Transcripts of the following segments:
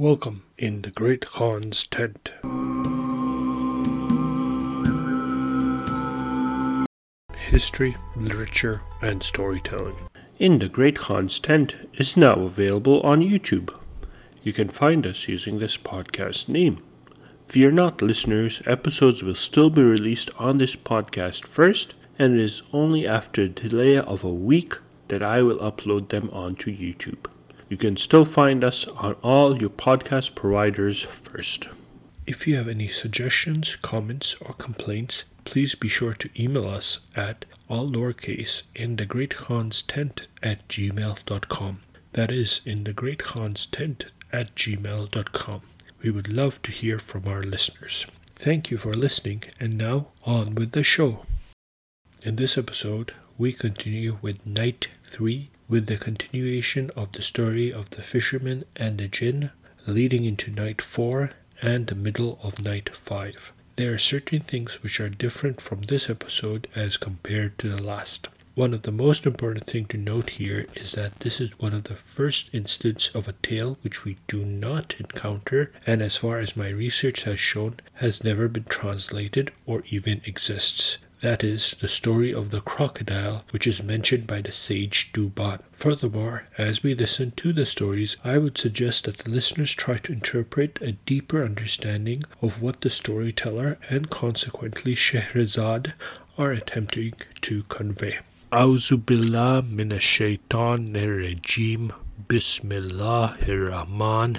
Welcome in the Great Khan's tent. History, literature, and storytelling. In the Great Khan's tent is now available on YouTube. You can find us using this podcast name. Fear not, listeners, episodes will still be released on this podcast first, and it is only after a delay of a week that I will upload them onto YouTube. You can still find us on all your podcast providers first. If you have any suggestions, comments, or complaints, please be sure to email us at all lowercase in the great Khan's tent at gmail.com. That is in the great Khan's tent at gmail.com. We would love to hear from our listeners. Thank you for listening, and now on with the show. In this episode, we continue with Night 3 with the continuation of the story of the fisherman and the jinn, leading into Night 4 and the middle of Night 5. There are certain things which are different from this episode as compared to the last. One of the most important thing to note here is that this is one of the first instances of a tale which we do not encounter and as far as my research has shown has never been translated or even exists that is, the story of the crocodile, which is mentioned by the sage Duban. Furthermore, as we listen to the stories, I would suggest that the listeners try to interpret a deeper understanding of what the storyteller and consequently Shahrazad are attempting to convey. Auzu billah min shaitan rajim Bismillahir Rahman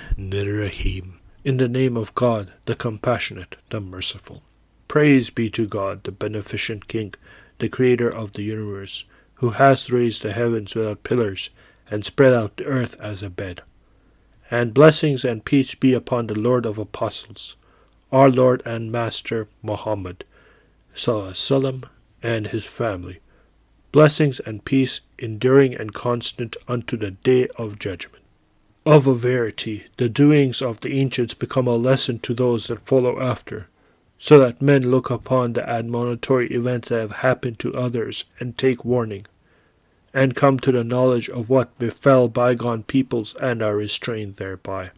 In the name of God, the Compassionate, the Merciful. Praise be to God, the beneficent King, the Creator of the universe, who has raised the heavens without pillars, and spread out the earth as a bed. And blessings and peace be upon the Lord of Apostles, our Lord and Master Muhammad, Sallallahu and his family blessings and peace enduring and constant unto the day of judgment. Of a verity, the doings of the ancients become a lesson to those that follow after, so that men look upon the admonitory events that have happened to others and take warning, and come to the knowledge of what befell bygone peoples and are restrained thereby.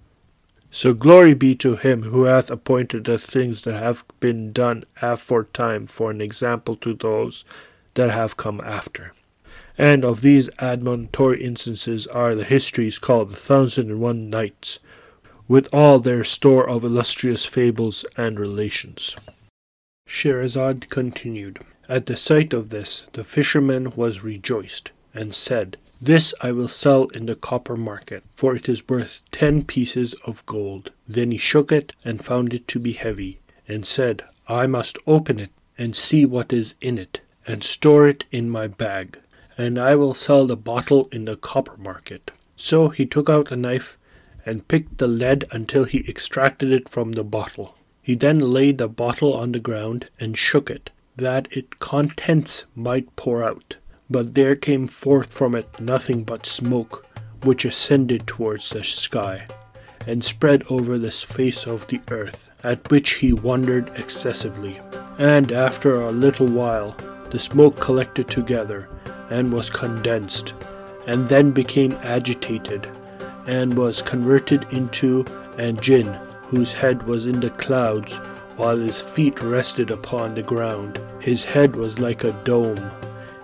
So glory be to him who hath appointed the things that have been done aforetime for an example to those that have come after. And of these admonitory instances are the histories called the Thousand and One Nights, with all their store of illustrious fables and relations. Scheherazade continued. At the sight of this, the fisherman was rejoiced, and said, This I will sell in the copper market, for it is worth ten pieces of gold. Then he shook it, and found it to be heavy, and said, I must open it, and see what is in it and store it in my bag, and I will sell the bottle in the copper market. So he took out a knife and picked the lead until he extracted it from the bottle. He then laid the bottle on the ground and shook it, that its contents might pour out. But there came forth from it nothing but smoke, which ascended towards the sky, and spread over the face of the earth, at which he wondered excessively. And after a little while, the smoke collected together and was condensed, and then became agitated, and was converted into an jinn, whose head was in the clouds, while his feet rested upon the ground. His head was like a dome,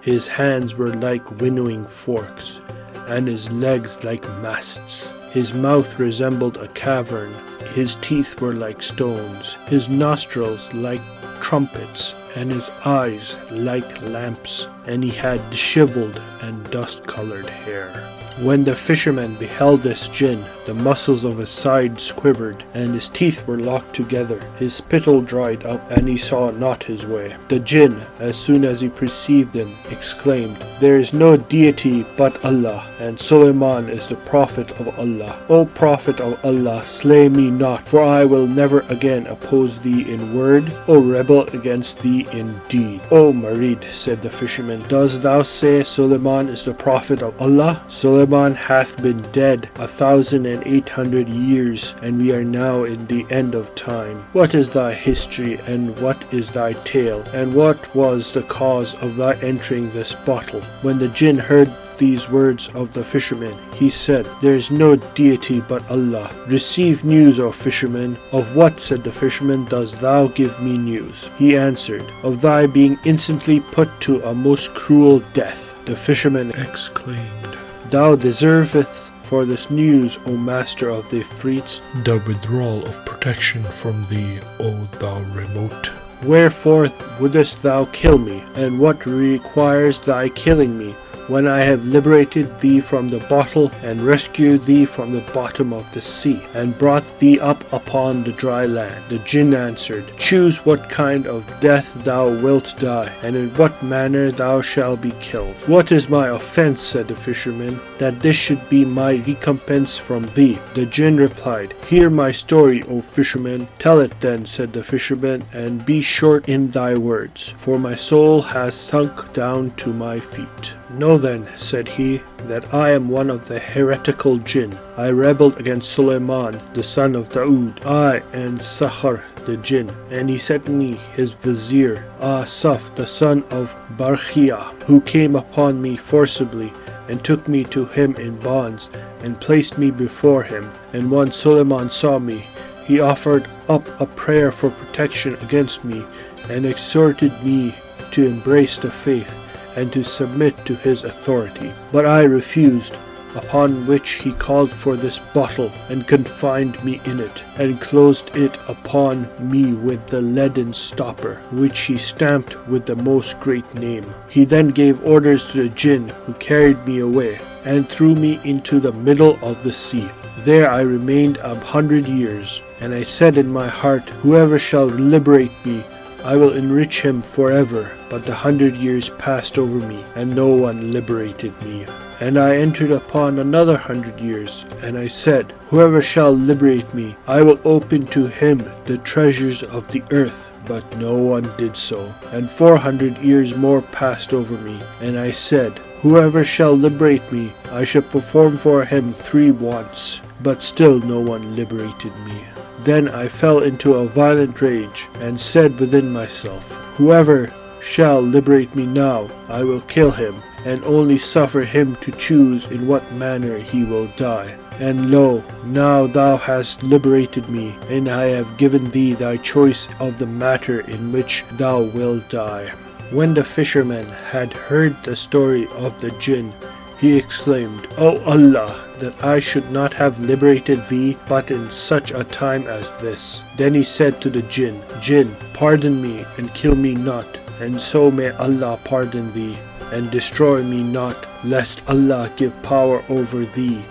his hands were like winnowing forks, and his legs like masts. His mouth resembled a cavern, his teeth were like stones, his nostrils like trumpets, and his eyes like lamps, and he had dishevelled and dust colored hair. When the fishermen beheld this jinn, the muscles of his sides quivered, and his teeth were locked together. His spittle dried up, and he saw not his way. The jinn, as soon as he perceived him, exclaimed, There is no deity but Allah, and Suleiman is the prophet of Allah. O prophet of Allah, slay me not, for I will never again oppose thee in word, O rebel against thee in deed. O Marid, said the fisherman, dost thou say Suleiman is the prophet of Allah? Suleiman hath been dead a thousand and eight hundred years, and we are now in the end of time. What is thy history, and what is thy tale, and what was the cause of thy entering this bottle? When the jinn heard these words of the fisherman, he said, There is no deity but Allah. Receive news, O fisherman. Of what, said the fisherman, dost thou give me news? He answered, Of thy being instantly put to a most cruel death. The fisherman exclaimed, Thou deservest for this news, O master of the Ifrits, the withdrawal of protection from thee, O thou remote. Wherefore wouldest thou kill me, and what requires thy killing me? When I have liberated thee from the bottle, and rescued thee from the bottom of the sea, and brought thee up upon the dry land. The jinn answered, Choose what kind of death thou wilt die, and in what manner thou shalt be killed. What is my offence, said the fisherman, that this should be my recompense from thee? The jinn replied, Hear my story, O fisherman. Tell it then, said the fisherman, and be short in thy words, for my soul has sunk down to my feet. Know then, said he, that I am one of the heretical jinn. I rebelled against Suleiman, the son of Daoud, I and Sakhar the jinn, and he sent me his vizier, Asaf the son of Barkhia, who came upon me forcibly and took me to him in bonds and placed me before him. And when Suleiman saw me, he offered up a prayer for protection against me and exhorted me to embrace the faith and to submit to his authority. But I refused, upon which he called for this bottle and confined me in it, and closed it upon me with the leaden stopper, which he stamped with the most great name. He then gave orders to the jinn who carried me away, and threw me into the middle of the sea. There I remained a hundred years, and I said in my heart, Whoever shall liberate me, I will enrich him forever. But the hundred years passed over me, and no one liberated me. And I entered upon another hundred years, and I said, Whoever shall liberate me, I will open to him the treasures of the earth. But no one did so. And four hundred years more passed over me, and I said, Whoever shall liberate me, I shall perform for him three wants. But still no one liberated me. Then I fell into a violent rage, and said within myself, Whoever shall liberate me now, I will kill him, and only suffer him to choose in what manner he will die. And lo, now thou hast liberated me, and I have given thee thy choice of the matter in which thou wilt die. When the fisherman had heard the story of the jinn, he exclaimed, O Allah, that I should not have liberated thee but in such a time as this. Then he said to the jinn, Jinn, pardon me and kill me not, and so may Allah pardon thee, and destroy me not, lest Allah give power over thee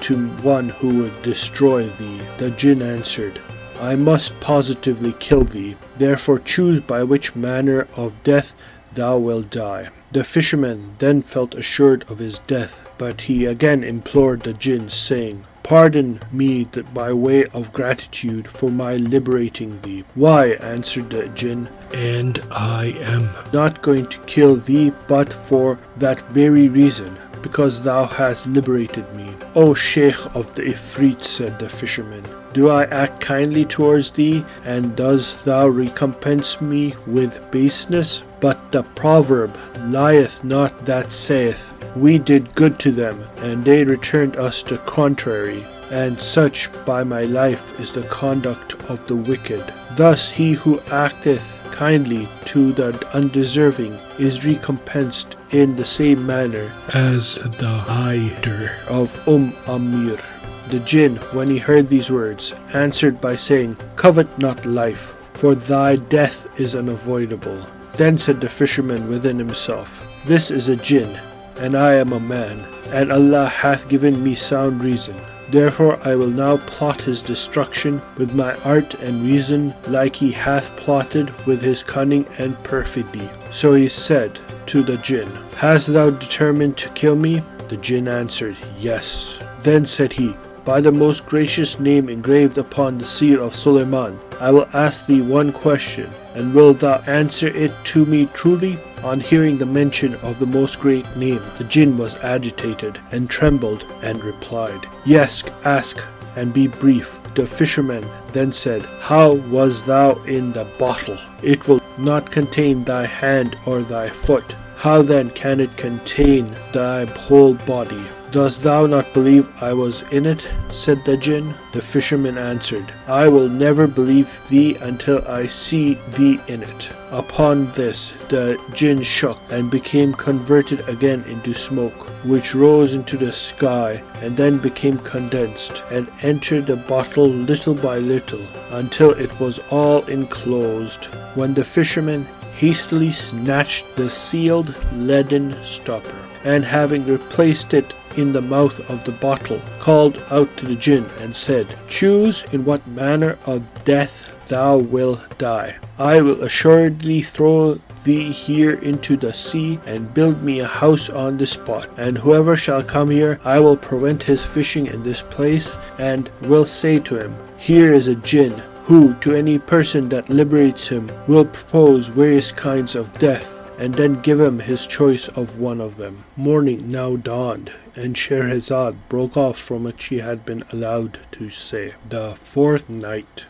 to one who would destroy thee. The jinn answered, I must positively kill thee, therefore choose by which manner of death thou wilt die. The fisherman then felt assured of his death, but he again implored the jinn, saying, Pardon me that by way of gratitude for my liberating thee. Why? answered the jinn, and I am not going to kill thee but for that very reason, because thou hast liberated me. O Sheikh of the Ifrit, said the fisherman, do I act kindly towards thee, and dost thou recompense me with baseness? But the proverb lieth not that saith, We did good to them, and they returned us the contrary. And such, by my life, is the conduct of the wicked. Thus he who acteth kindly to the undeserving is recompensed in the same manner as the hider of Umm Amir. The jinn, when he heard these words, answered by saying, Covet not life, for thy death is unavoidable. Then said the fisherman within himself, This is a jinn, and I am a man, and Allah hath given me sound reason. Therefore I will now plot his destruction with my art and reason, like he hath plotted with his cunning and perfidy. So he said to the jinn, Hast thou determined to kill me? The jinn answered, Yes. Then said he, by the most gracious name engraved upon the seal of Suleiman, I will ask thee one question, and wilt thou answer it to me truly? On hearing the mention of the most great name, the jinn was agitated and trembled and replied, Yes, ask and be brief. The fisherman then said, How was thou in the bottle? It will not contain thy hand or thy foot. How then can it contain thy whole body? Dost thou not believe I was in it? said the jinn. The fisherman answered, I will never believe thee until I see thee in it. Upon this the jinn shook and became converted again into smoke, which rose into the sky and then became condensed and entered the bottle little by little until it was all enclosed. When the fisherman hastily snatched the sealed leaden stopper, and having replaced it in the mouth of the bottle, called out to the jinn and said, Choose in what manner of death thou wilt die. I will assuredly throw thee here into the sea and build me a house on the spot. And whoever shall come here, I will prevent his fishing in this place, and will say to him, Here is a jinn who, to any person that liberates him, will propose various kinds of death, and then give him his choice of one of them. Morning now dawned, and Scheherazade broke off from what she had been allowed to say. The fourth night.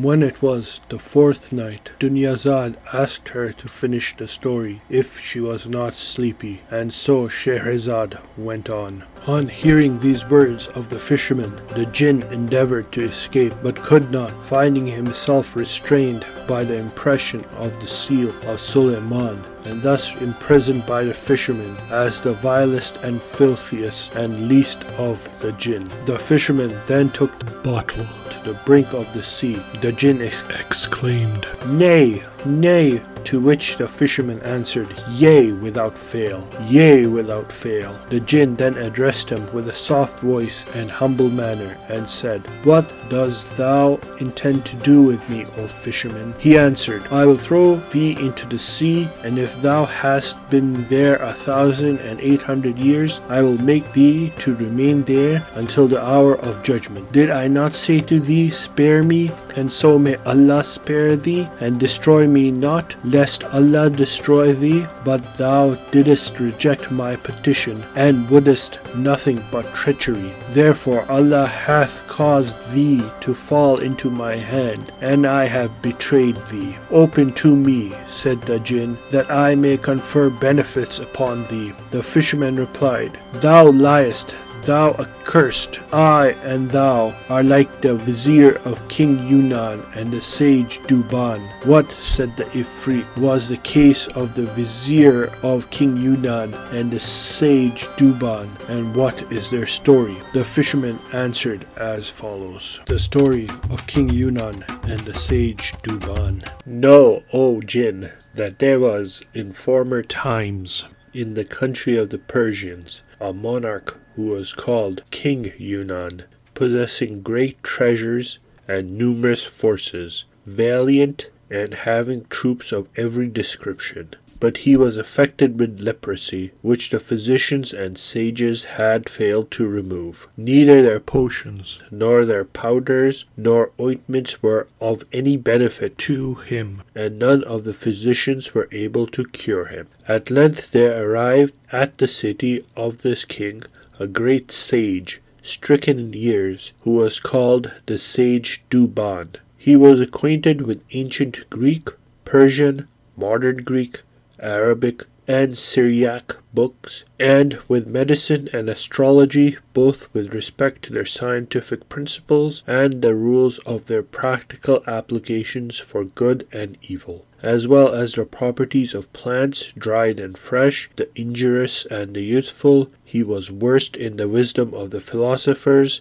When it was the fourth night, Dunyazad asked her to finish the story if she was not sleepy, and so Scheherazade went on. On hearing these words of the fisherman, the jinn endeavored to escape, but could not, finding himself restrained by the impression of the seal of Suleiman, and thus imprisoned by the fisherman as the vilest and filthiest and least of the jinn. The fisherman then took the bottle the brink of the sea. The jinn ex- exclaimed, Nay, nay, to which the fisherman answered, Yea, without fail, yea, without fail. The jinn then addressed him with a soft voice and humble manner, and said, What dost thou intend to do with me, O fisherman? He answered, I will throw thee into the sea, and if thou hast been there a thousand and eight hundred years, I will make thee to remain there until the hour of judgment. Did I not say to thee, Spare me, and so may Allah spare thee, and destroy me not, lest Allah destroy thee? But thou didst reject my petition, and wouldest nothing but treachery. Therefore Allah hath caused thee to fall into my hand, and I have betrayed thee. Open to me, said the jinn, that I may confer benefits upon thee. The fisherman replied, Thou liest, thou accursed. I and thou are like the vizier of King Yunan and the sage Duban. What, said the Ifrit, was the case of the vizier of King Yunan and the sage Duban, and what is their story? The fisherman answered as follows The story of King Yunan and the sage Duban. Know, O jinn, that there was in former times in the country of the Persians a monarch who was called King Yunan, possessing great treasures and numerous forces, valiant and having troops of every description. But he was affected with leprosy, which the physicians and sages had failed to remove. Neither their potions, nor their powders, nor ointments were of any benefit to him, and none of the physicians were able to cure him. At length there arrived at the city of this king a great sage, stricken in years, who was called the sage Duban. He was acquainted with ancient Greek, Persian, modern Greek, Arabic, and Syriac books, and with medicine and astrology, both with respect to their scientific principles and the rules of their practical applications for good and evil, as well as the properties of plants, dried and fresh, the injurious and the youthful. He was versed in the wisdom of the philosophers,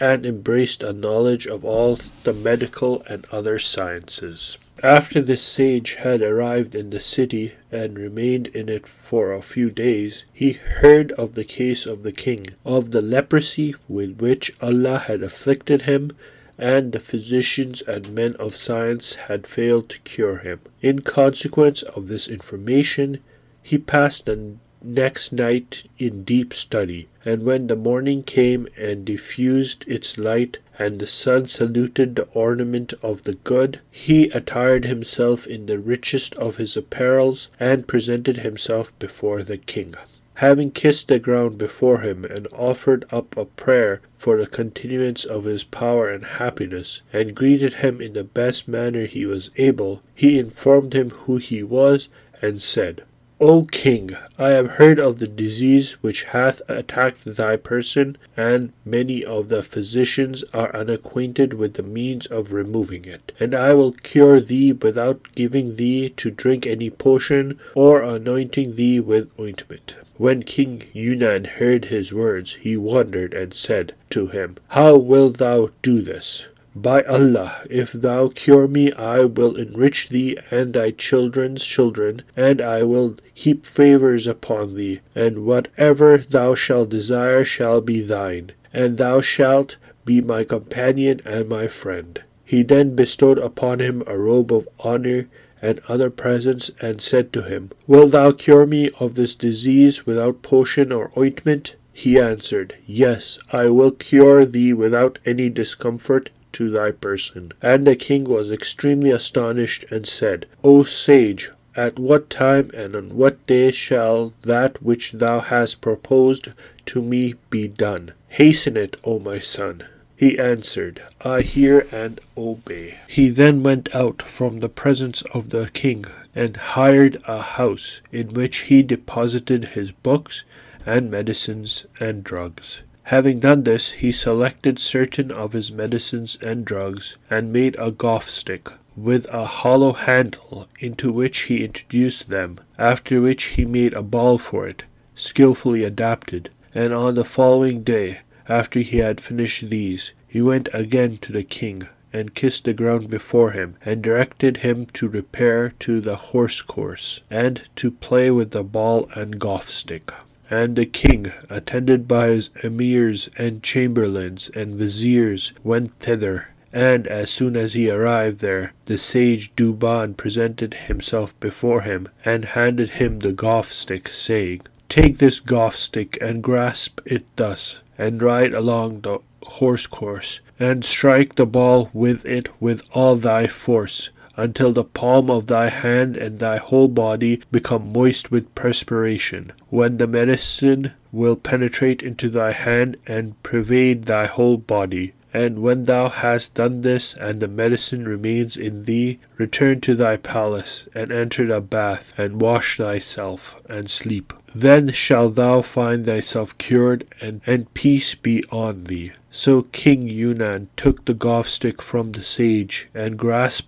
and embraced a knowledge of all the medical and other sciences. After this sage had arrived in the city and remained in it for a few days, he heard of the case of the king, of the leprosy with which Allah had afflicted him, and the physicians and men of science had failed to cure him. In consequence of this information, He passed the next night in deep study, and when the morning came and diffused its light, and the sun saluted the ornament of the good, he attired himself in the richest of his apparels, and presented himself before the king. Having kissed the ground before him, and offered up a prayer for the continuance of his power and happiness, and greeted him in the best manner he was able, he informed him who he was, and said, O king, I have heard of the disease which hath attacked thy person, and many of the physicians are unacquainted with the means of removing it. And I will cure thee without giving thee to drink any potion, or anointing thee with ointment. When King Yunan heard his words, he wondered and said to him, How wilt thou do this? By Allah, if thou cure me, I will enrich thee and thy children's children, and I will heap favors upon thee, and whatever thou shalt desire shall be thine, and thou shalt be my companion and my friend. He then bestowed upon him a robe of honor and other presents, and said to him, Wilt thou cure me of this disease without potion or ointment? He answered, Yes, I will cure thee without any discomfort to thy person. And the king was extremely astonished, and said, O sage, at what time and on what day shall that which thou hast proposed to me be done? Hasten it, O my son. He answered, I hear and obey. He then went out from the presence of the king, and hired a house in which he deposited his books and medicines and drugs. Having done this, he selected certain of his medicines and drugs, and made a golf stick with a hollow handle into which he introduced them, after which he made a ball for it, skilfully adapted, and on the following day, after he had finished these, he went again to the king, and kissed the ground before him, and directed him to repair to the horse course, and to play with the ball and golf stick. And the king, attended by his emirs and chamberlains and viziers, went thither. And as soon as he arrived there, the sage Duban presented himself before him, and handed him the golf stick, saying, Take this golf stick and grasp it thus, and ride along the horse course, and strike the ball with it with all thy force, until the palm of thy hand and thy whole body become moist with perspiration, when the medicine will penetrate into thy hand and pervade thy whole body. And when thou hast done this, and the medicine remains in thee, return to thy palace, and enter the bath, and wash thyself, and sleep. Then shalt thou find thyself cured, and, and peace be on thee. So King Yunan took the golf stick from the sage, and grasped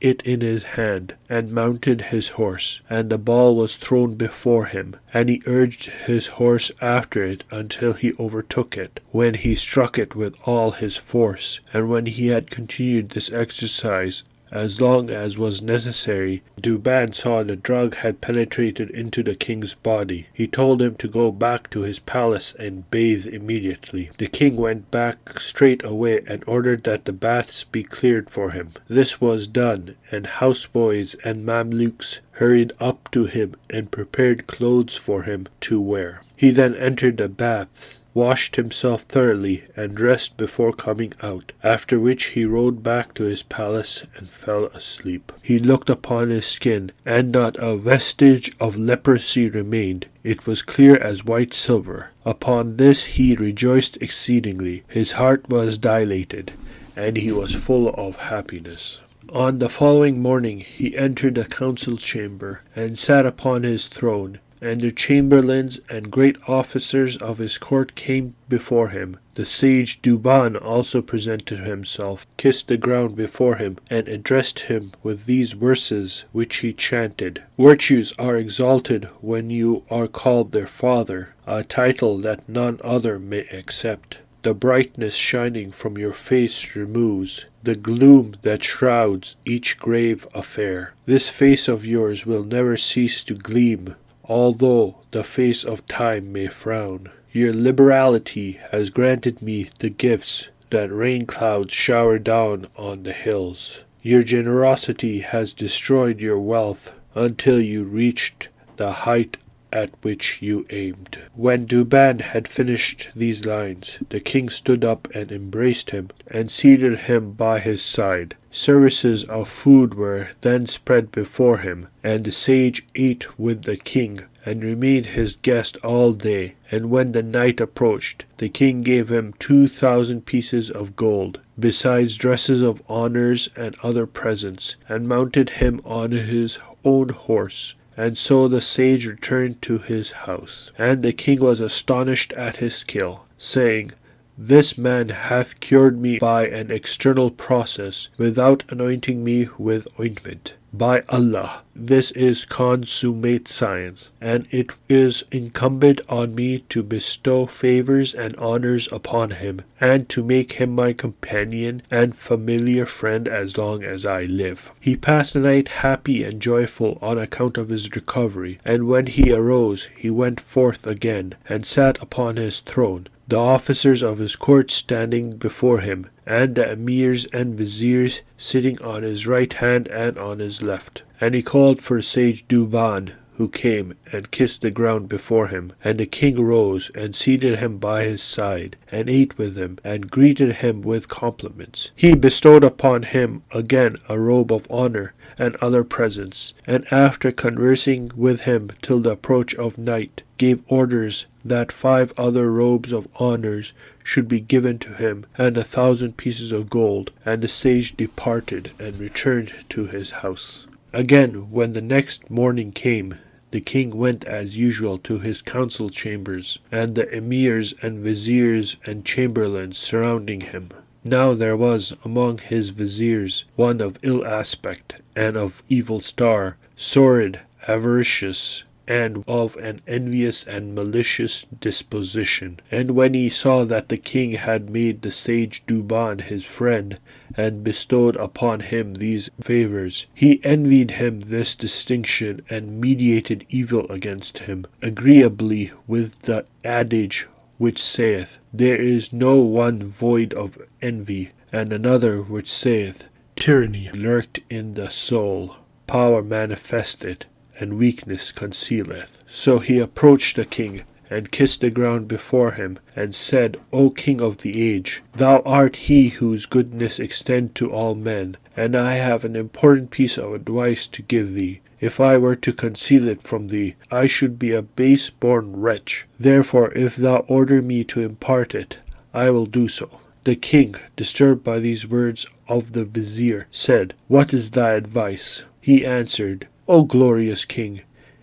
it in his hand, and mounted his horse, and the ball was thrown before him, and he urged his horse after it until he overtook it, when he struck it with all his force. And when he had continued this exercise as long as was necessary. Duban saw the drug had penetrated into the king's body. He told him to go back to his palace and bathe immediately. The king went back straight away and ordered that the baths be cleared for him. This was done, and houseboys and mamluks hurried up to him and prepared clothes for him to wear. He then entered the baths washed himself thoroughly, and dressed before coming out, after which he rode back to his palace and fell asleep. He looked upon his skin, and not a vestige of leprosy remained. It was clear as white silver. Upon this he rejoiced exceedingly. His heart was dilated, and he was full of happiness. On the following morning he entered the council chamber, and sat upon his throne and the chamberlains and great officers of his court came before him. The sage Duban also presented himself, kissed the ground before him, and addressed him with these verses which he chanted Virtues are exalted when you are called their father, a title that none other may accept. The brightness shining from your face removes the gloom that shrouds each grave affair. This face of yours will never cease to gleam although the face of time may frown. Your liberality has granted me the gifts that rain clouds shower down on the hills. Your generosity has destroyed your wealth until you reached the height at which you aimed. When Duban had finished these lines, the king stood up and embraced him, and seated him by his side. Services of food were then spread before him, and the sage ate with the king, and remained his guest all day. And when the night approached, the king gave him two thousand pieces of gold, besides dresses of honors and other presents, and mounted him on his own horse and so the sage returned to his house. And the king was astonished at his skill, saying, This man hath cured me by an external process, without anointing me with ointment. By Allah, this is consummate science, and it is incumbent on me to bestow favors and honors upon him, and to make him my companion and familiar friend as long as I live. He passed the night happy and joyful on account of his recovery, and when he arose, he went forth again, and sat upon his throne, the officers of his court standing before him, and the emirs and viziers sitting on his right hand and on his left. And he called for sage Duban, who came and kissed the ground before him. And the king rose and seated him by his side, and ate with him, and greeted him with compliments. He bestowed upon him again a robe of honor and other presents, and after conversing with him till the approach of night, gave orders that five other robes of honors should be given to him, and a thousand pieces of gold. And the sage departed and returned to his house. Again, when the next morning came, the king went as usual to his council chambers, and the emirs and viziers and chamberlains surrounding him. Now there was among his viziers one of ill aspect and of evil star, sordid, avaricious, and of an envious and malicious disposition. And when he saw that the king had made the sage Duban his friend, and bestowed upon him these favors, he envied him this distinction, and meditated evil against him, agreeably with the adage which saith, There is no one void of envy, and another which saith, Tyranny lurked in the soul, power manifested, and weakness concealeth. So he approached the king, and kissed the ground before him, and said, O king of the age, thou art he whose goodness extend to all men, and I have an important piece of advice to give thee. If I were to conceal it from thee, I should be a base born wretch. Therefore, if thou order me to impart it, I will do so. The king, disturbed by these words of the vizier, said, What is thy advice? He answered, O glorious king,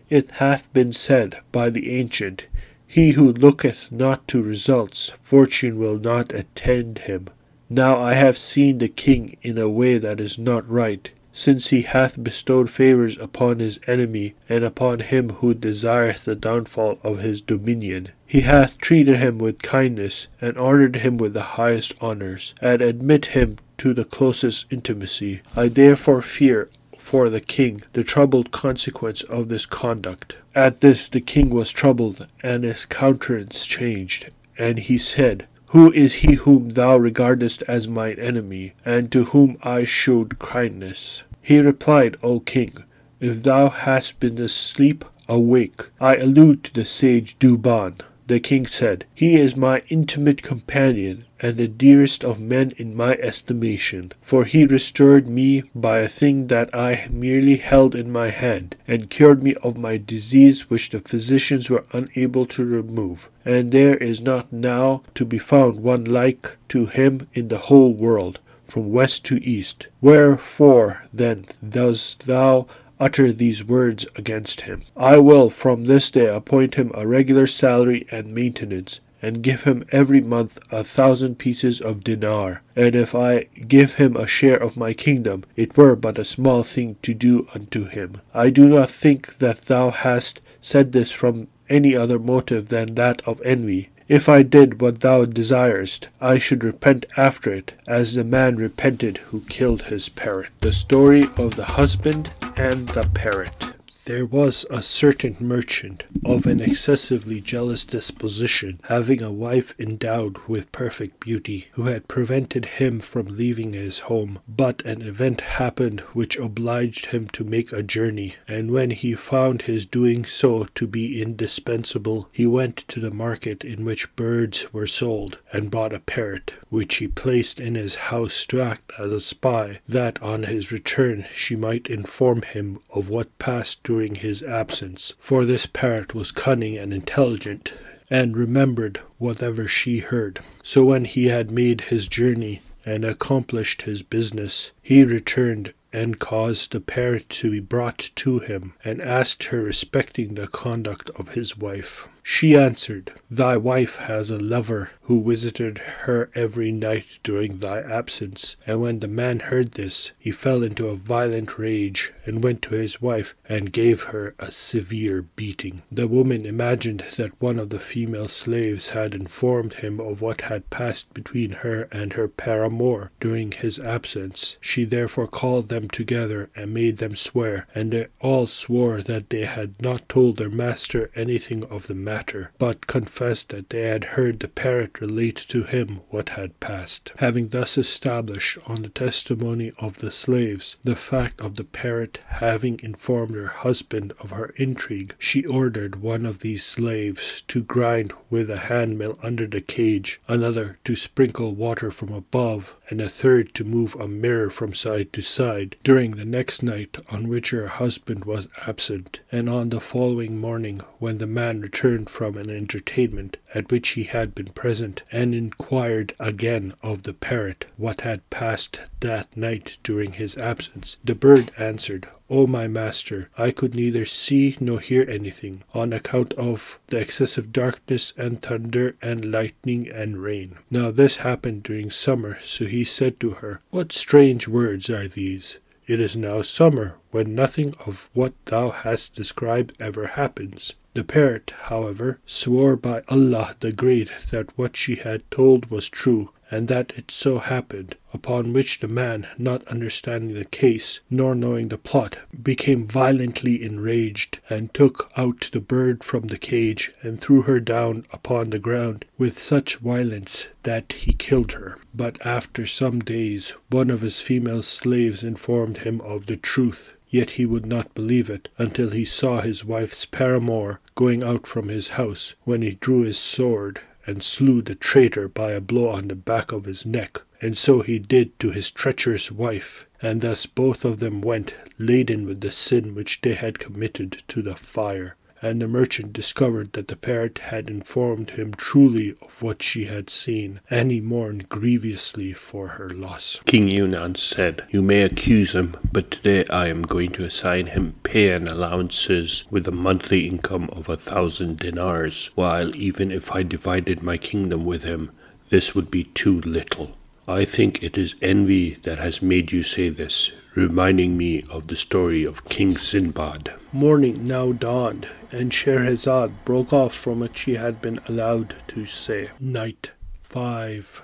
it hath been said by the ancient, He who looketh not to results, fortune will not attend him. Now I have seen the king in a way that is not right, since he hath bestowed favours upon his enemy, and upon him who desireth the downfall of his dominion. He hath treated him with kindness, and honoured him with the highest honours, and admit him to the closest intimacy. I therefore fear for the king the troubled consequence of this conduct. At this the king was troubled, and his countenance changed, and he said, Who is he whom thou regardest as mine enemy, and to whom I showed kindness? He replied, O king, if thou hast been asleep, awake. I allude to the sage Duban. The king said, He is my intimate companion, and the dearest of men in my estimation, for he restored me by a thing that I merely held in my hand, and cured me of my disease which the physicians were unable to remove. And there is not now to be found one like to him in the whole world, from west to east. Wherefore then dost thou utter these words against him. I will from this day appoint him a regular salary and maintenance, and give him every month a thousand pieces of dinar. And if I give him a share of my kingdom, it were but a small thing to do unto him. I do not think that thou hast said this from any other motive than that of envy. If I did what thou desirest, I should repent after it, as the man repented who killed his parrot. The story of the husband and the parrot. There was a certain merchant of an excessively jealous disposition, having a wife endowed with perfect beauty, who had prevented him from leaving his home. But an event happened which obliged him to make a journey, and when he found his doing so to be indispensable, he went to the market in which birds were sold, and bought a parrot, which he placed in his house to act as a spy, that on his return she might inform him of what passed during his absence, for this parrot was cunning and intelligent, and remembered whatever she heard. So when he had made his journey and accomplished his business, he returned and caused the parrot to be brought to him, and asked her respecting the conduct of his wife. She answered, Thy wife has a lover who visited her every night during thy absence. And when the man heard this, he fell into a violent rage, and went to his wife, and gave her a severe beating. The woman imagined that one of the female slaves had informed him of what had passed between her and her paramour during his absence. She therefore called them together and made them swear, and they all swore that they had not told their master anything of the matter matter, but confessed that they had heard the parrot relate to him what had passed. Having thus established on the testimony of the slaves the fact of the parrot having informed her husband of her intrigue, she ordered one of these slaves to grind with a hand mill under the cage, another to sprinkle water from above, and a third to move a mirror from side to side during the next night on which her husband was absent, and on the following morning when the man returned from an entertainment at which he had been present, and inquired again of the parrot what had passed that night during his absence. The bird answered, O my master, I could neither see nor hear anything, on account of the excessive darkness and thunder and lightning and rain. Now this happened during summer, so he said to her, What strange words are these? It is now summer, when nothing of what thou hast described ever happens. The parrot, however, swore by Allah the Great that what she had told was true, and that it so happened, upon which the man, not understanding the case, nor knowing the plot, became violently enraged, and took out the bird from the cage, and threw her down upon the ground with such violence that he killed her. But after some days, one of his female slaves informed him of the truth. Yet he would not believe it until he saw his wife's paramour going out from his house, when he drew his sword and slew the traitor by a blow on the back of his neck. And so he did to his treacherous wife, and thus both of them went, laden with the sin which they had committed, to the fire and the merchant discovered that the parrot had informed him truly of what she had seen, and he mourned grievously for her loss. King Yunan said, You may accuse him, but today I am going to assign him pay and allowances with a monthly income of a thousand dinars, while even if I divided my kingdom with him, this would be too little. I think it is envy that has made you say this, reminding me of the story of King Sinbad. Morning now dawned, and Scheherazade broke off from what she had been allowed to say. Night 5.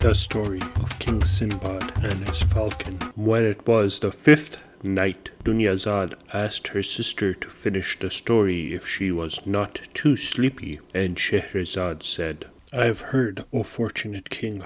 The story of King Sinbad and his falcon. When it was the fifth night, Dunyazad asked her sister to finish the story if she was not too sleepy, and Scheherazade said, I have heard, O fortunate king,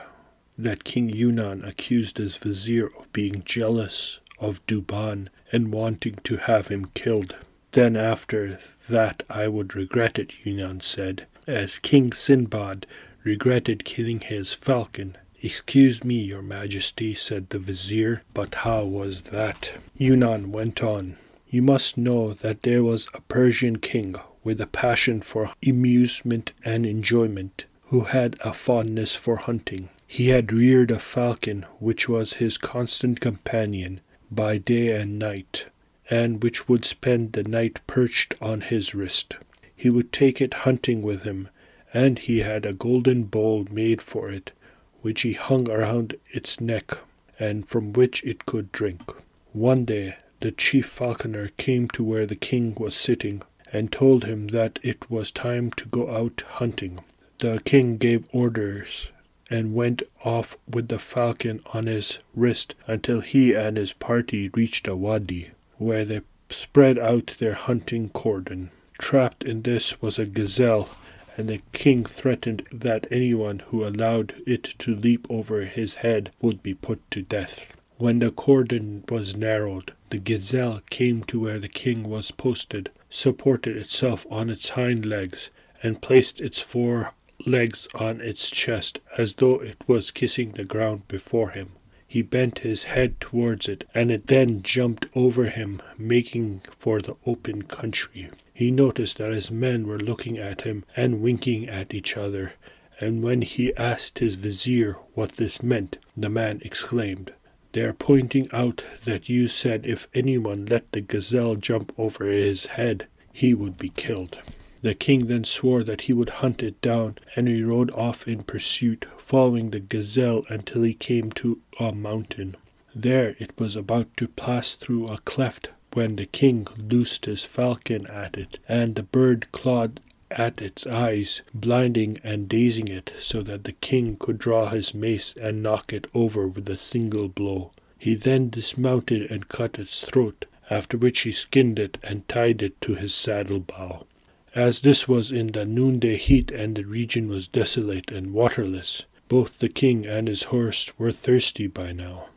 that King Yunan accused his vizier of being jealous of Duban and wanting to have him killed. Then after that I would regret it, Yunan said, as King Sinbad regretted killing his falcon Excuse me, your majesty, said the vizier, but how was that? Yunan went on. You must know that there was a Persian king with a passion for amusement and enjoyment, who had a fondness for hunting. He had reared a falcon which was his constant companion by day and night, and which would spend the night perched on his wrist. He would take it hunting with him, and he had a golden bowl made for it, which he hung around its neck, and from which it could drink. One day the chief falconer came to where the king was sitting, and told him that it was time to go out hunting. The king gave orders, and went off with the falcon on his wrist until he and his party reached a wadi, where they spread out their hunting cordon. Trapped in this was a gazelle, and the king threatened that anyone who allowed it to leap over his head would be put to death. When the cordon was narrowed, the gazelle came to where the king was posted, supported itself on its hind legs, and placed its four legs on its chest as though it was kissing the ground before him. He bent his head towards it, and it then jumped over him, making for the open country. He noticed that his men were looking at him and winking at each other, and when he asked his vizier what this meant, the man exclaimed, They are pointing out that you said if anyone let the gazelle jump over his head, he would be killed. The king then swore that he would hunt it down, and he rode off in pursuit, following the gazelle until he came to a mountain. There it was about to pass through a cleft when the king loosed his falcon at it, and the bird clawed at its eyes, blinding and dazing it, so that the king could draw his mace and knock it over with a single blow. He then dismounted and cut its throat, after which he skinned it and tied it to his saddle bow. As this was in the noonday heat and the region was desolate and waterless, both the king and his horse were thirsty by now.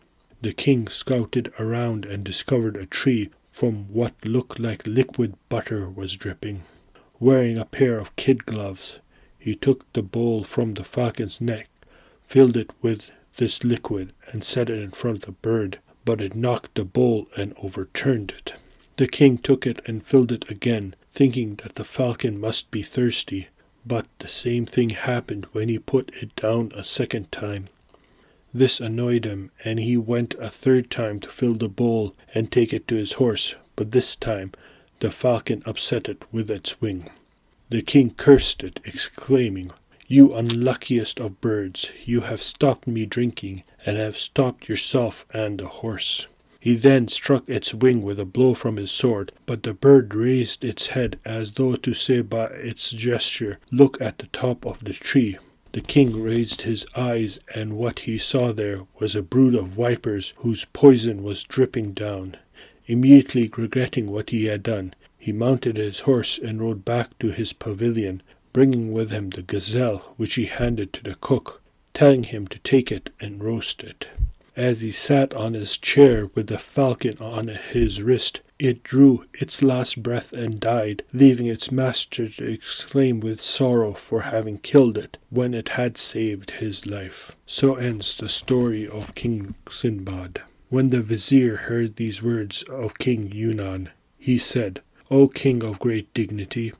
The king scouted around and discovered a tree from what looked like liquid butter was dripping. Wearing a pair of kid gloves, he took the bowl from the falcon's neck, filled it with this liquid, and set it in front of the bird, but it knocked the bowl and overturned it. The king took it and filled it again, thinking that the falcon must be thirsty, but the same thing happened when he put it down a second time. This annoyed him, and he went a third time to fill the bowl and take it to his horse, but this time the falcon upset it with its wing. The king cursed it, exclaiming, You unluckiest of birds, you have stopped me drinking, and have stopped yourself and the horse. He then struck its wing with a blow from his sword, but the bird raised its head as though to say by its gesture, Look at the top of the tree. The king raised his eyes, and what he saw there was a brood of vipers whose poison was dripping down. Immediately regretting what he had done, he mounted his horse and rode back to his pavilion, bringing with him the gazelle, which he handed to the cook, telling him to take it and roast it. As he sat on his chair with the falcon on his wrist, it drew its last breath and died, leaving its master to exclaim with sorrow for having killed it when it had saved his life. So ends the story of King Sinbad. When the vizier heard these words of King Yunan, he said, O king of great dignity,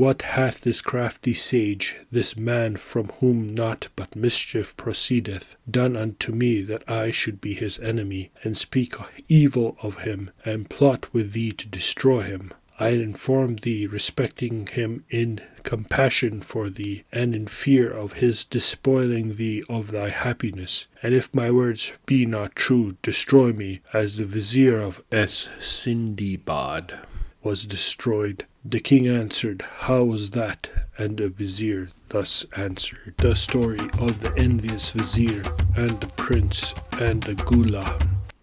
what hath this crafty sage, this man from whom naught but mischief proceedeth, done unto me that I should be his enemy, and speak evil of him, and plot with thee to destroy him? I inform thee respecting him in compassion for thee, and in fear of his despoiling thee of thy happiness. And if my words be not true, destroy me, as the vizier of Es Sindibad was destroyed the king answered, How was that? And the vizier thus answered The story of the envious vizier and the prince and the Ghule.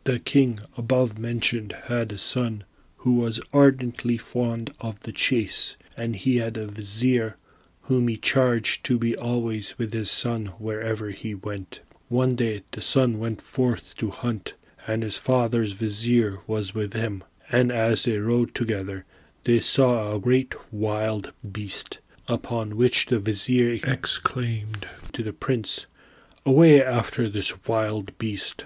The king above mentioned had a son who was ardently fond of the chase, and he had a vizier whom he charged to be always with his son wherever he went. One day the son went forth to hunt, and his father's vizier was with him, and as they rode together, they saw a great wild beast, upon which the vizier exclaimed to the prince, Away after this wild beast!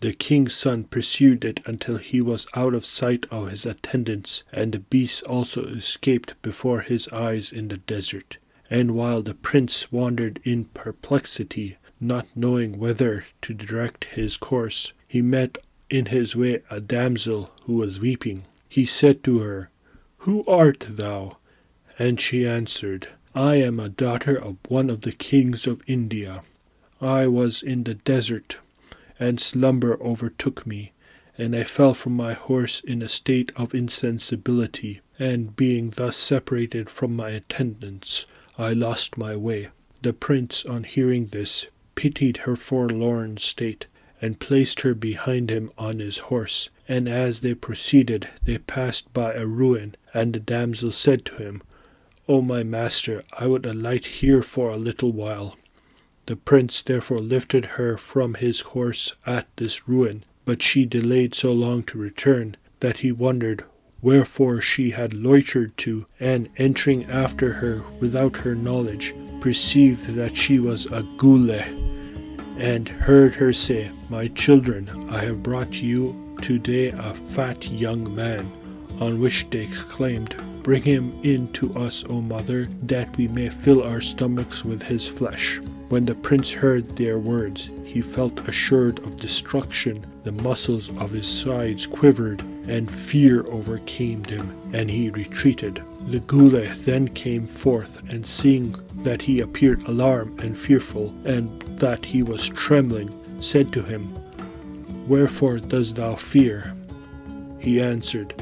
The king's son pursued it until he was out of sight of his attendants, and the beast also escaped before his eyes in the desert. And while the prince wandered in perplexity, not knowing whither to direct his course, he met in his way a damsel who was weeping. He said to her, who art thou? And she answered, I am a daughter of one of the kings of India. I was in the desert, and slumber overtook me, and I fell from my horse in a state of insensibility, and being thus separated from my attendants, I lost my way. The prince, on hearing this, pitied her forlorn state, and placed her behind him on his horse. And as they proceeded, they passed by a ruin, and the damsel said to him, O my master, I would alight here for a little while. The prince therefore lifted her from his horse at this ruin, but she delayed so long to return that he wondered wherefore she had loitered to, and entering after her without her knowledge, perceived that she was a Ghule, and heard her say, My children, I have brought you today a fat young man. On which they exclaimed, Bring him in to us, O mother, that we may fill our stomachs with his flesh. When the prince heard their words, he felt assured of destruction. The muscles of his sides quivered, and fear overcame him, and he retreated. Ghule then came forth, and seeing that he appeared alarmed and fearful, and that he was trembling, said to him, Wherefore dost thou fear? He answered,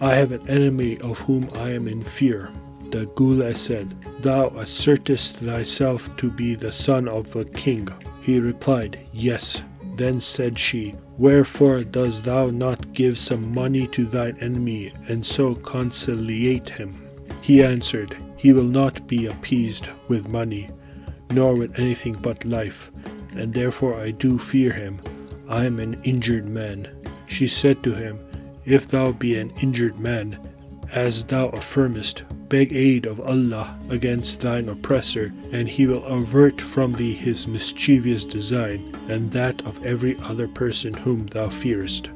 I have an enemy of whom I am in fear. The Ghule said, Thou assertest thyself to be the son of a king. He replied, Yes. Then said she, Wherefore dost thou not give some money to thine enemy, and so conciliate him? He answered, He will not be appeased with money, nor with anything but life, and therefore I do fear him. I am an injured man. She said to him, If thou be an injured man, as thou affirmest, beg aid of Allah against thine oppressor, and he will avert from thee his mischievous design, and that of every other person whom thou fearest.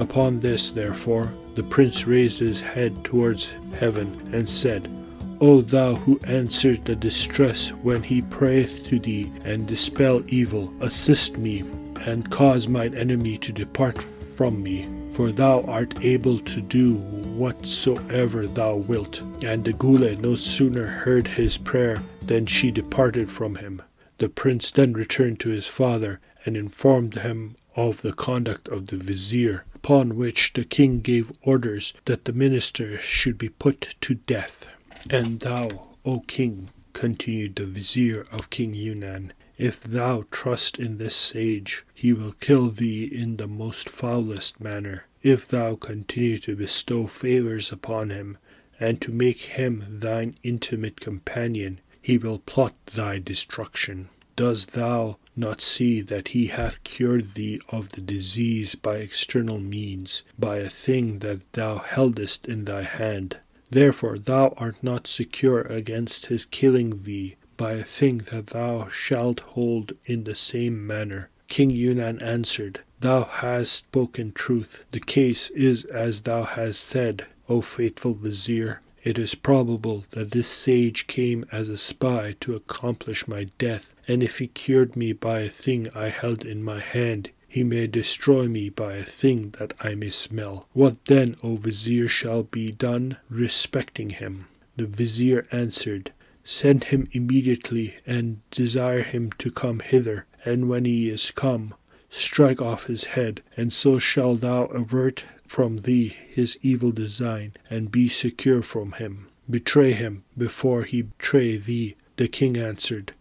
Upon this, therefore, the prince raised his head towards heaven, and said, O thou who answered the distress when he prayeth to thee, and dispel evil, assist me, and cause mine enemy to depart from me for thou art able to do whatsoever thou wilt. And the Ghule no sooner heard his prayer than she departed from him. The prince then returned to his father and informed him of the conduct of the vizier, upon which the king gave orders that the minister should be put to death. And thou, O king, continued the vizier of King Yunan, if thou trust in this sage, he will kill thee in the most foulest manner. If thou continue to bestow favors upon him, and to make him thine intimate companion, he will plot thy destruction. Dost thou not see that he hath cured thee of the disease by external means, by a thing that thou heldest in thy hand? Therefore thou art not secure against his killing thee by a thing that thou shalt hold in the same manner. King Yunan answered, Thou hast spoken truth. The case is as thou hast said, O faithful vizier. It is probable that this sage came as a spy to accomplish my death, and if he cured me by a thing I held in my hand, he may destroy me by a thing that I may smell. What then, O vizier, shall be done respecting him? The vizier answered, Send him immediately, and desire him to come hither, and when he is come, strike off his head, and so shalt thou avert from thee his evil design, and be secure from him. Betray him before he betray thee. The king answered,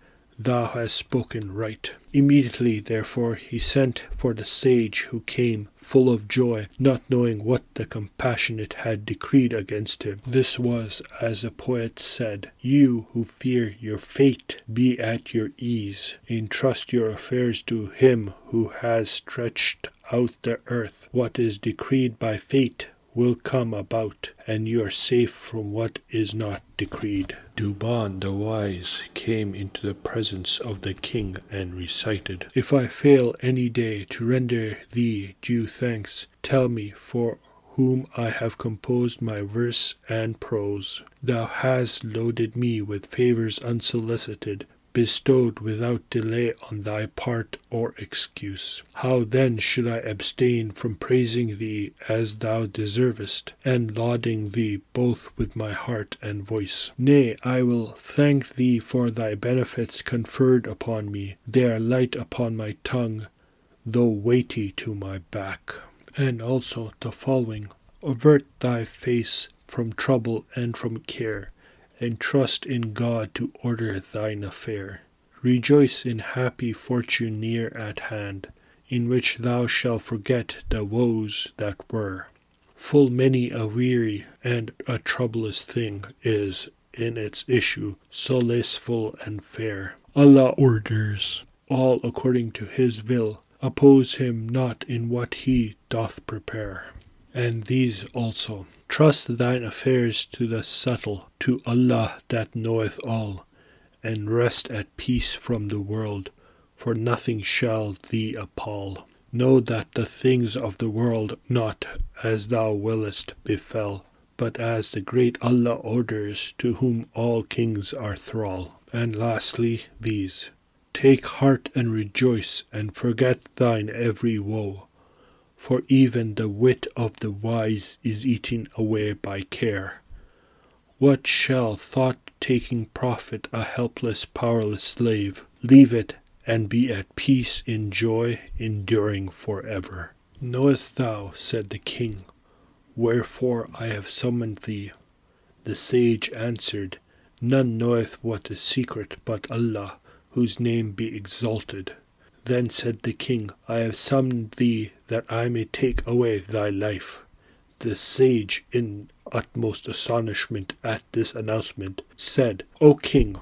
Thou hast spoken right. Immediately, therefore, he sent for the sage who came, full of joy, not knowing what the compassionate had decreed against him. This was, as a poet said, You who fear your fate, be at your ease. Entrust your affairs to him who has stretched out the earth. What is decreed by fate will come about, and you are safe from what is not decreed. Duban the wise came into the presence of the king and recited, If I fail any day to render thee due thanks, tell me for whom I have composed my verse and prose. Thou hast loaded me with favors unsolicited, bestowed without delay on thy part or excuse. How then should I abstain from praising thee as thou deservest, and lauding thee both with my heart and voice? Nay, I will thank thee for thy benefits conferred upon me. They are light upon my tongue, though weighty to my back. And also the following Avert thy face from trouble and from care and trust in God to order thine affair. Rejoice in happy fortune near at hand, in which thou shalt forget the woes that were. Full many a weary and a troublous thing is in its issue, solaceful and fair. Allah orders all according to his will, oppose him not in what he doth prepare. And these also, trust thine affairs to the subtle, to Allah that knoweth all, and rest at peace from the world, for nothing shall thee appall. Know that the things of the world not as thou willest befell, but as the great Allah orders, to whom all kings are thrall. And lastly, these Take heart and rejoice, and forget thine every woe, for even the wit of the wise is eaten away by care. What shall thought taking profit a helpless, powerless slave? Leave it, and be at peace in joy enduring for ever. Knowest thou, said the king, wherefore I have summoned thee? The sage answered, None knoweth what is secret but Allah, whose name be exalted. Then said the king, I have summoned thee that I may take away thy life. The sage, in utmost astonishment at this announcement, said, O king,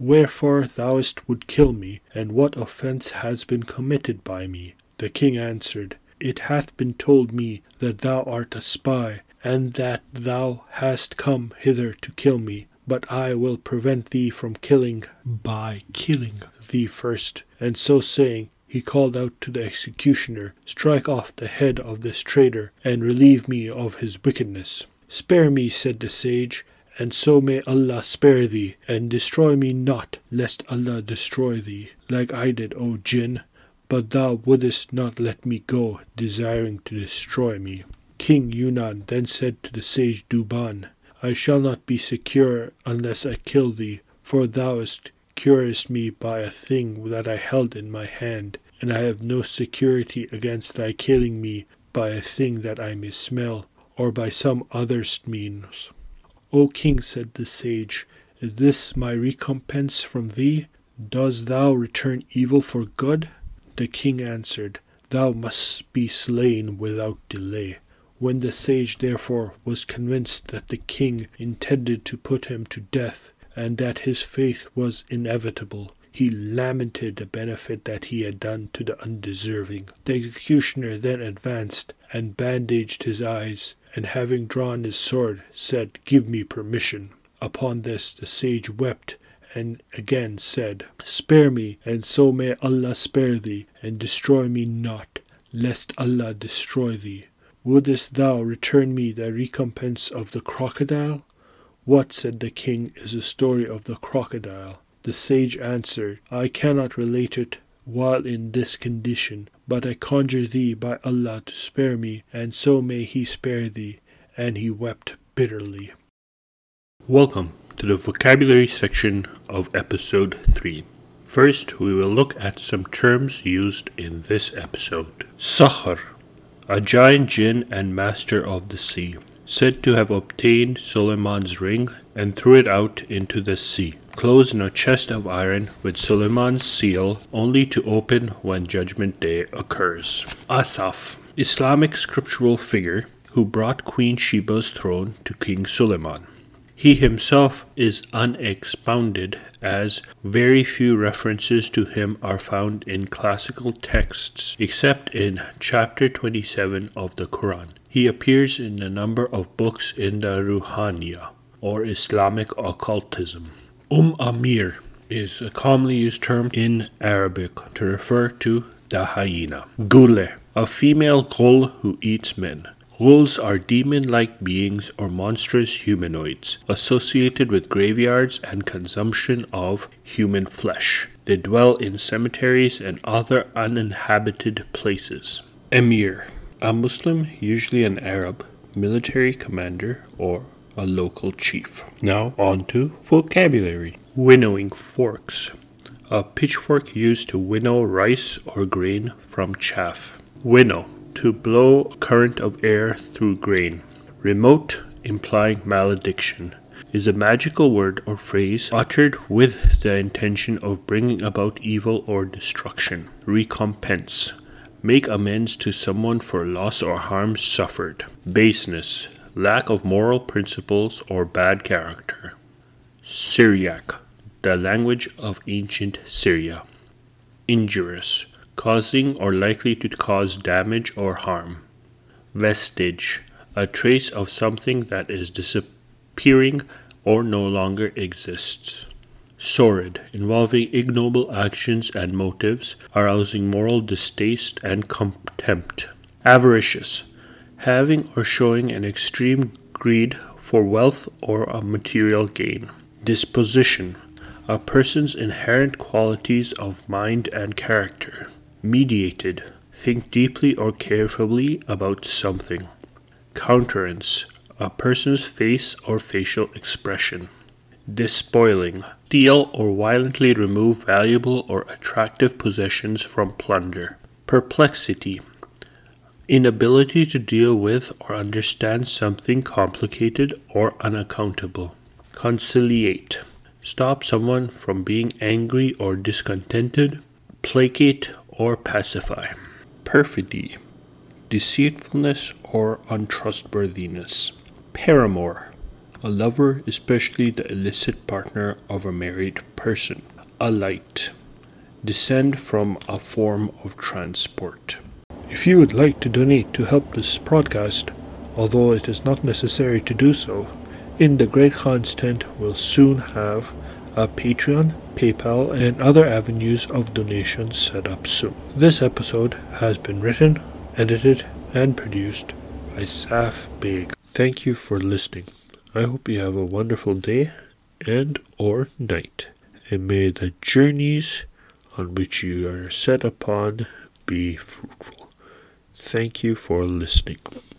wherefore thouest would kill me, and what offence has been committed by me? The king answered, It hath been told me that thou art a spy, and that thou hast come hither to kill me, but I will prevent thee from killing by killing thee first. And so saying, he called out to the executioner, Strike off the head of this traitor, and relieve me of his wickedness. Spare me, said the sage, and so may Allah spare thee, and destroy me not, lest Allah destroy thee, like I did, O jinn. But thou wouldest not let me go, desiring to destroy me. King Yunan then said to the sage Duban, I shall not be secure unless I kill thee, for thou hast curest me by a thing that I held in my hand, and I have no security against thy killing me by a thing that I may smell, or by some other means. O king, said the sage, is this my recompense from thee? Dost thou return evil for good? The king answered, Thou must be slain without delay. When the sage therefore was convinced that the king intended to put him to death, and that his fate was inevitable, he lamented the benefit that he had done to the undeserving. The executioner then advanced and bandaged his eyes, and having drawn his sword, said, Give me permission. Upon this the sage wept and again said, Spare me, and so may Allah spare thee, and destroy me not, lest Allah destroy thee. Wouldest thou return me the recompense of the crocodile? What, said the king, is the story of the crocodile? The sage answered, I cannot relate it while in this condition, but I conjure thee by Allah to spare me, and so may he spare thee. And he wept bitterly. Welcome to the vocabulary section of episode 3. First, we will look at some terms used in this episode. Sakhar, a giant jinn and master of the sea said to have obtained Suleiman's ring and threw it out into the sea, closed in a chest of iron with Suleiman's seal, only to open when Judgment Day occurs. Asaf, Islamic scriptural figure who brought Queen Sheba's throne to King Suleiman. He himself is unexpounded, as very few references to him are found in classical texts, except in chapter 27 of the Quran. He appears in a number of books in the Ruhaniya, or Islamic occultism. Um Amir is a commonly used term in Arabic to refer to the hyena. Ghule, a female ghoul who eats men. Ghouls are demon like beings or monstrous humanoids associated with graveyards and consumption of human flesh. They dwell in cemeteries and other uninhabited places. Emir, a Muslim, usually an Arab, military commander or a local chief. Now on to vocabulary. Winnowing forks. A pitchfork used to winnow rice or grain from chaff. Winnow to blow a current of air through grain. Remote, implying malediction. is a magical word or phrase uttered with the intention of bringing about evil or destruction. Recompense. Make amends to someone for loss or harm suffered. Baseness. Lack of moral principles or bad character. Syriac. The language of ancient Syria. Injurious. Causing or likely to cause damage or harm. Vestige. A trace of something that is disappearing or no longer exists. Sordid, involving ignoble actions and motives, arousing moral distaste and contempt. Avaricious, having or showing an extreme greed for wealth or a material gain. Disposition, a person's inherent qualities of mind and character. Mediated, think deeply or carefully about something. Countenance, a person's face or facial expression. Despoiling, steal or violently remove valuable or attractive possessions from plunder. Perplexity, inability to deal with or understand something complicated or unaccountable. Conciliate, stop someone from being angry or discontented, placate or pacify. Perfidy, deceitfulness or untrustworthiness. Paramour, a lover, especially the illicit partner of a married person. Alight, descend from a form of transport. If you would like to donate to help this podcast, although it is not necessary to do so, In the Great Khan's Tent will soon have a Patreon, PayPal, and other avenues of donations set up soon. This episode has been written, edited, and produced by Saf Big. Thank you for listening. I hope you have a wonderful day and or night, and may the journeys on which you are set upon be fruitful. Thank you for listening.